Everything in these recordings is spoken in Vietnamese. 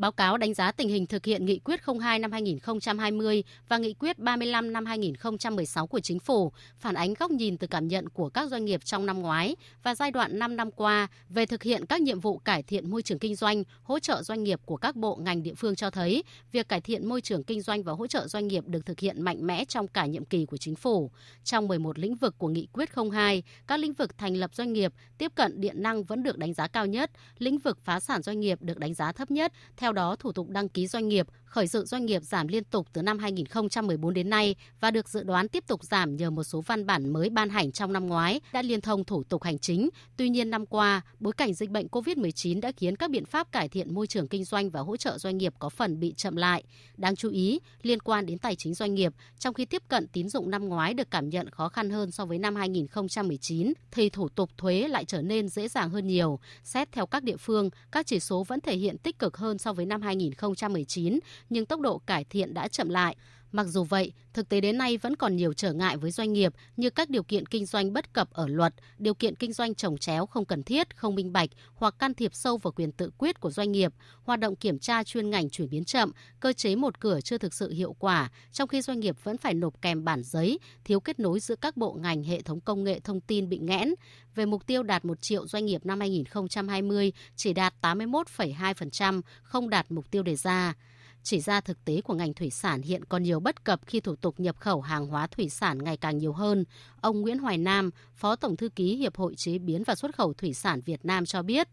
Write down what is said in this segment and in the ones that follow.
Báo cáo đánh giá tình hình thực hiện nghị quyết 02 năm 2020 và nghị quyết 35 năm 2016 của Chính phủ, phản ánh góc nhìn từ cảm nhận của các doanh nghiệp trong năm ngoái và giai đoạn 5 năm qua về thực hiện các nhiệm vụ cải thiện môi trường kinh doanh, hỗ trợ doanh nghiệp của các bộ ngành địa phương cho thấy việc cải thiện môi trường kinh doanh và hỗ trợ doanh nghiệp được thực hiện mạnh mẽ trong cả nhiệm kỳ của Chính phủ. Trong 11 lĩnh vực của nghị quyết 02, các lĩnh vực thành lập doanh nghiệp, tiếp cận điện năng vẫn được đánh giá cao nhất, lĩnh vực phá sản doanh nghiệp được đánh giá thấp nhất. Theo đó, thủ tục đăng ký doanh nghiệp, khởi sự doanh nghiệp giảm liên tục từ năm 2014 đến nay và được dự đoán tiếp tục giảm nhờ một số văn bản mới ban hành trong năm ngoái đã liên thông thủ tục hành chính. Tuy nhiên năm qua, bối cảnh dịch bệnh COVID-19 đã khiến các biện pháp cải thiện môi trường kinh doanh và hỗ trợ doanh nghiệp có phần bị chậm lại. Đáng chú ý, liên quan đến tài chính doanh nghiệp, trong khi tiếp cận tín dụng năm ngoái được cảm nhận khó khăn hơn so với năm 2019, thì thủ tục thuế lại trở nên dễ dàng hơn nhiều. Xét theo các địa phương, các chỉ số vẫn thể hiện tích cực hơn so với năm 2019, nhưng tốc độ cải thiện đã chậm lại. Mặc dù vậy, thực tế đến nay vẫn còn nhiều trở ngại với doanh nghiệp như các điều kiện kinh doanh bất cập ở luật, điều kiện kinh doanh trồng chéo không cần thiết, không minh bạch hoặc can thiệp sâu vào quyền tự quyết của doanh nghiệp, hoạt động kiểm tra chuyên ngành chuyển biến chậm, cơ chế một cửa chưa thực sự hiệu quả, trong khi doanh nghiệp vẫn phải nộp kèm bản giấy, thiếu kết nối giữa các bộ ngành hệ thống công nghệ thông tin bị nghẽn. Về mục tiêu đạt 1 triệu doanh nghiệp năm 2020 chỉ đạt 81,2%, không đạt mục tiêu đề ra. Chỉ ra thực tế của ngành thủy sản hiện còn nhiều bất cập khi thủ tục nhập khẩu hàng hóa thủy sản ngày càng nhiều hơn. Ông Nguyễn Hoài Nam, Phó Tổng Thư ký Hiệp hội Chế biến và Xuất khẩu Thủy sản Việt Nam cho biết.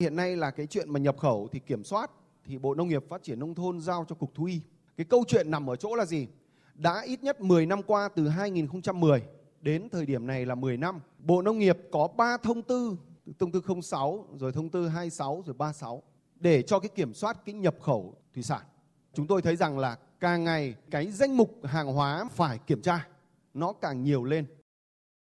Hiện nay là cái chuyện mà nhập khẩu thì kiểm soát thì Bộ Nông nghiệp Phát triển Nông thôn giao cho Cục Thú y. Cái câu chuyện nằm ở chỗ là gì? Đã ít nhất 10 năm qua từ 2010 đến thời điểm này là 10 năm. Bộ Nông nghiệp có 3 thông tư, thông tư 06 rồi thông tư 26 rồi 36 để cho cái kiểm soát cái nhập khẩu thủy sản. Chúng tôi thấy rằng là càng ngày cái danh mục hàng hóa phải kiểm tra, nó càng nhiều lên.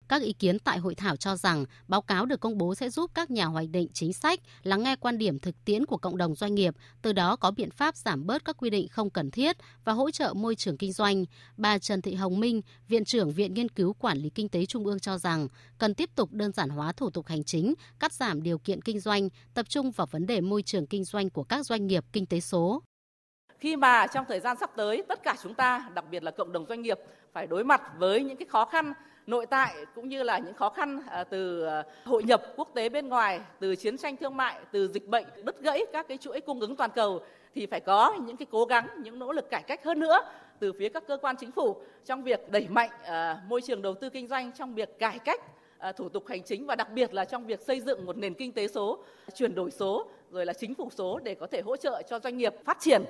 Các ý kiến tại hội thảo cho rằng báo cáo được công bố sẽ giúp các nhà hoạch định chính sách lắng nghe quan điểm thực tiễn của cộng đồng doanh nghiệp, từ đó có biện pháp giảm bớt các quy định không cần thiết và hỗ trợ môi trường kinh doanh. Bà Trần Thị Hồng Minh, Viện trưởng Viện Nghiên cứu Quản lý Kinh tế Trung ương cho rằng cần tiếp tục đơn giản hóa thủ tục hành chính, cắt giảm điều kiện kinh doanh, tập trung vào vấn đề môi trường kinh doanh của các doanh nghiệp kinh tế số. Khi mà trong thời gian sắp tới tất cả chúng ta, đặc biệt là cộng đồng doanh nghiệp phải đối mặt với những cái khó khăn nội tại cũng như là những khó khăn à, từ à, hội nhập quốc tế bên ngoài, từ chiến tranh thương mại, từ dịch bệnh đứt gãy các cái chuỗi cung ứng toàn cầu thì phải có những cái cố gắng, những nỗ lực cải cách hơn nữa từ phía các cơ quan chính phủ trong việc đẩy mạnh à, môi trường đầu tư kinh doanh, trong việc cải cách thủ tục hành chính và đặc biệt là trong việc xây dựng một nền kinh tế số, chuyển đổi số rồi là chính phủ số để có thể hỗ trợ cho doanh nghiệp phát triển.